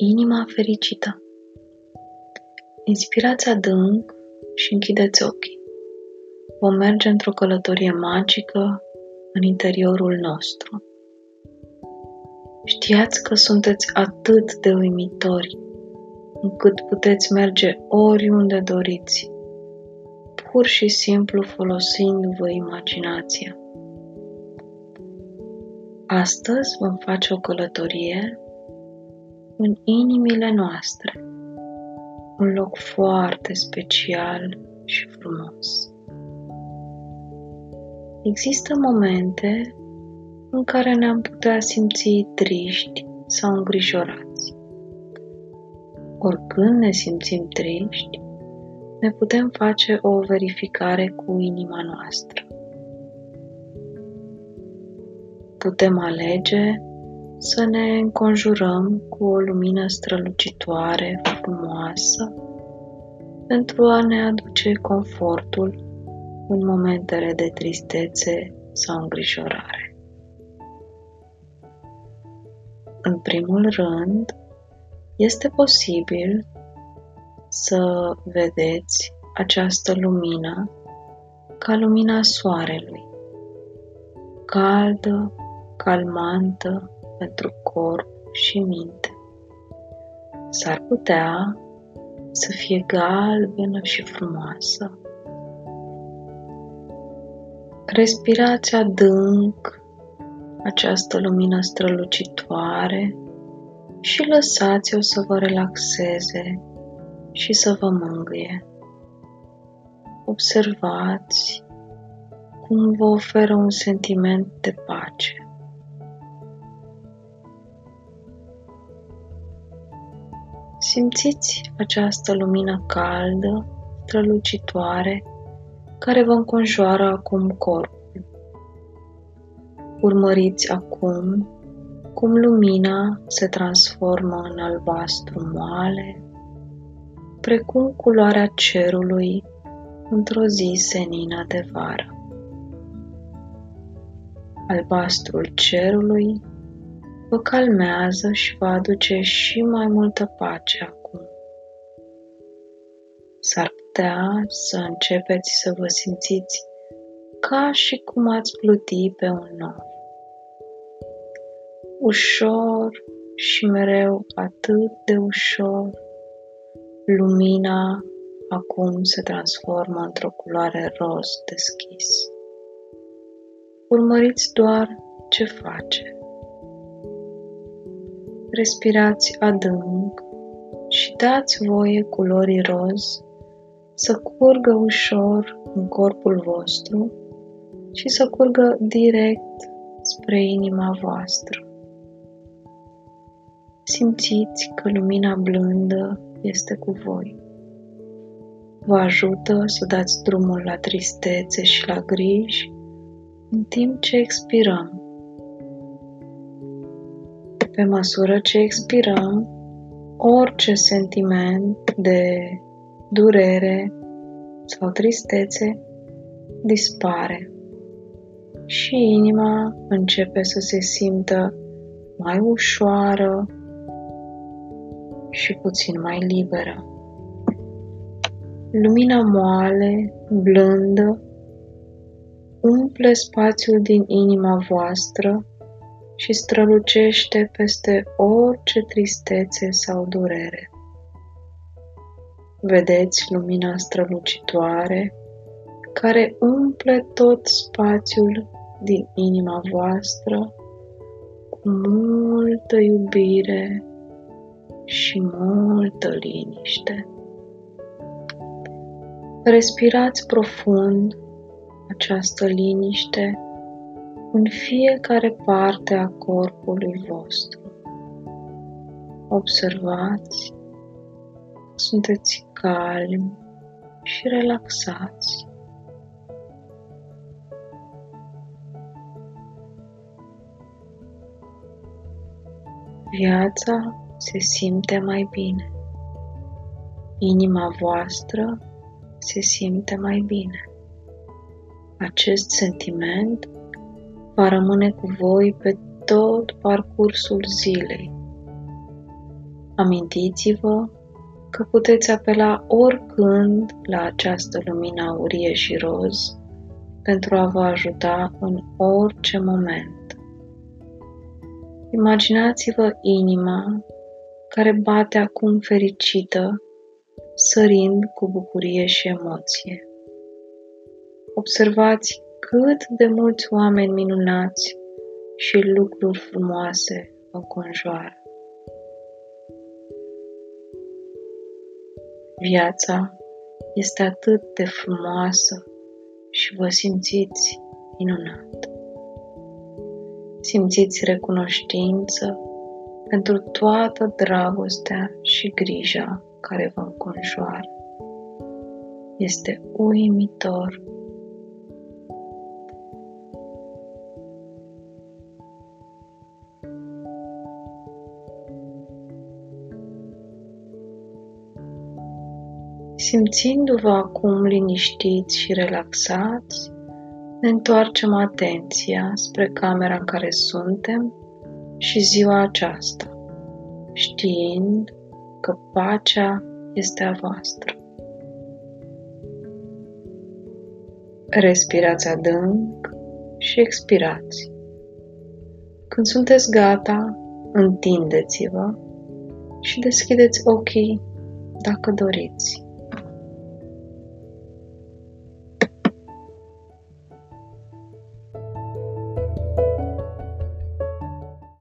Inima fericită Inspirați adânc și închideți ochii. Vom merge într-o călătorie magică în interiorul nostru. Știați că sunteți atât de uimitori încât puteți merge oriunde doriți, pur și simplu folosindu-vă imaginația. Astăzi vom face o călătorie în inimile noastre, un loc foarte special și frumos. Există momente în care ne-am putea simți triști sau îngrijorați. Oricând ne simțim triști, ne putem face o verificare cu inima noastră. Putem alege să ne înconjurăm cu o lumină strălucitoare, frumoasă, pentru a ne aduce confortul în momentele de tristețe sau îngrijorare. În primul rând, este posibil să vedeți această lumină ca lumina soarelui, caldă, calmantă pentru corp și minte. S-ar putea să fie galbenă și frumoasă. Respirați adânc această lumină strălucitoare și lăsați-o să vă relaxeze și să vă mângâie. Observați cum vă oferă un sentiment de pace. Simțiți această lumină caldă, strălucitoare, care vă înconjoară acum corpul. Urmăriți acum cum lumina se transformă în albastru moale, precum culoarea cerului într-o zi senină de vară. Albastrul cerului vă calmează și vă aduce și mai multă pace acum. S-ar putea să începeți să vă simțiți ca și cum ați pluti pe un nor. Ușor și mereu atât de ușor, lumina acum se transformă într-o culoare roz deschis. Urmăriți doar ce face. Respirați adânc și dați voie culorii roz să curgă ușor în corpul vostru și să curgă direct spre inima voastră. Simțiți că lumina blândă este cu voi. Vă ajută să dați drumul la tristețe și la griji în timp ce expirăm pe măsură ce expirăm, orice sentiment de durere sau tristețe dispare și inima începe să se simtă mai ușoară și puțin mai liberă. Lumina moale, blândă, umple spațiul din inima voastră și strălucește peste orice tristețe sau durere. Vedeți lumina strălucitoare care umple tot spațiul din inima voastră cu multă iubire și multă liniște. Respirați profund această liniște în fiecare parte a corpului vostru. Observați sunteți calmi și relaxați. Viața se simte mai bine. Inima voastră se simte mai bine. Acest sentiment va rămâne cu voi pe tot parcursul zilei. Amintiți-vă că puteți apela oricând la această lumină aurie și roz pentru a vă ajuta în orice moment. Imaginați-vă inima care bate acum fericită, sărind cu bucurie și emoție. Observați cât de mulți oameni minunați și lucruri frumoase vă conjoară. Viața este atât de frumoasă și vă simțiți minunat. Simțiți recunoștință pentru toată dragostea și grija care vă înconjoară. Este uimitor Simțindu-vă acum liniștiți și relaxați, ne întoarcem atenția spre camera în care suntem și ziua aceasta, știind că pacea este a voastră. Respirați adânc și expirați. Când sunteți gata, întindeți-vă și deschideți ochii dacă doriți.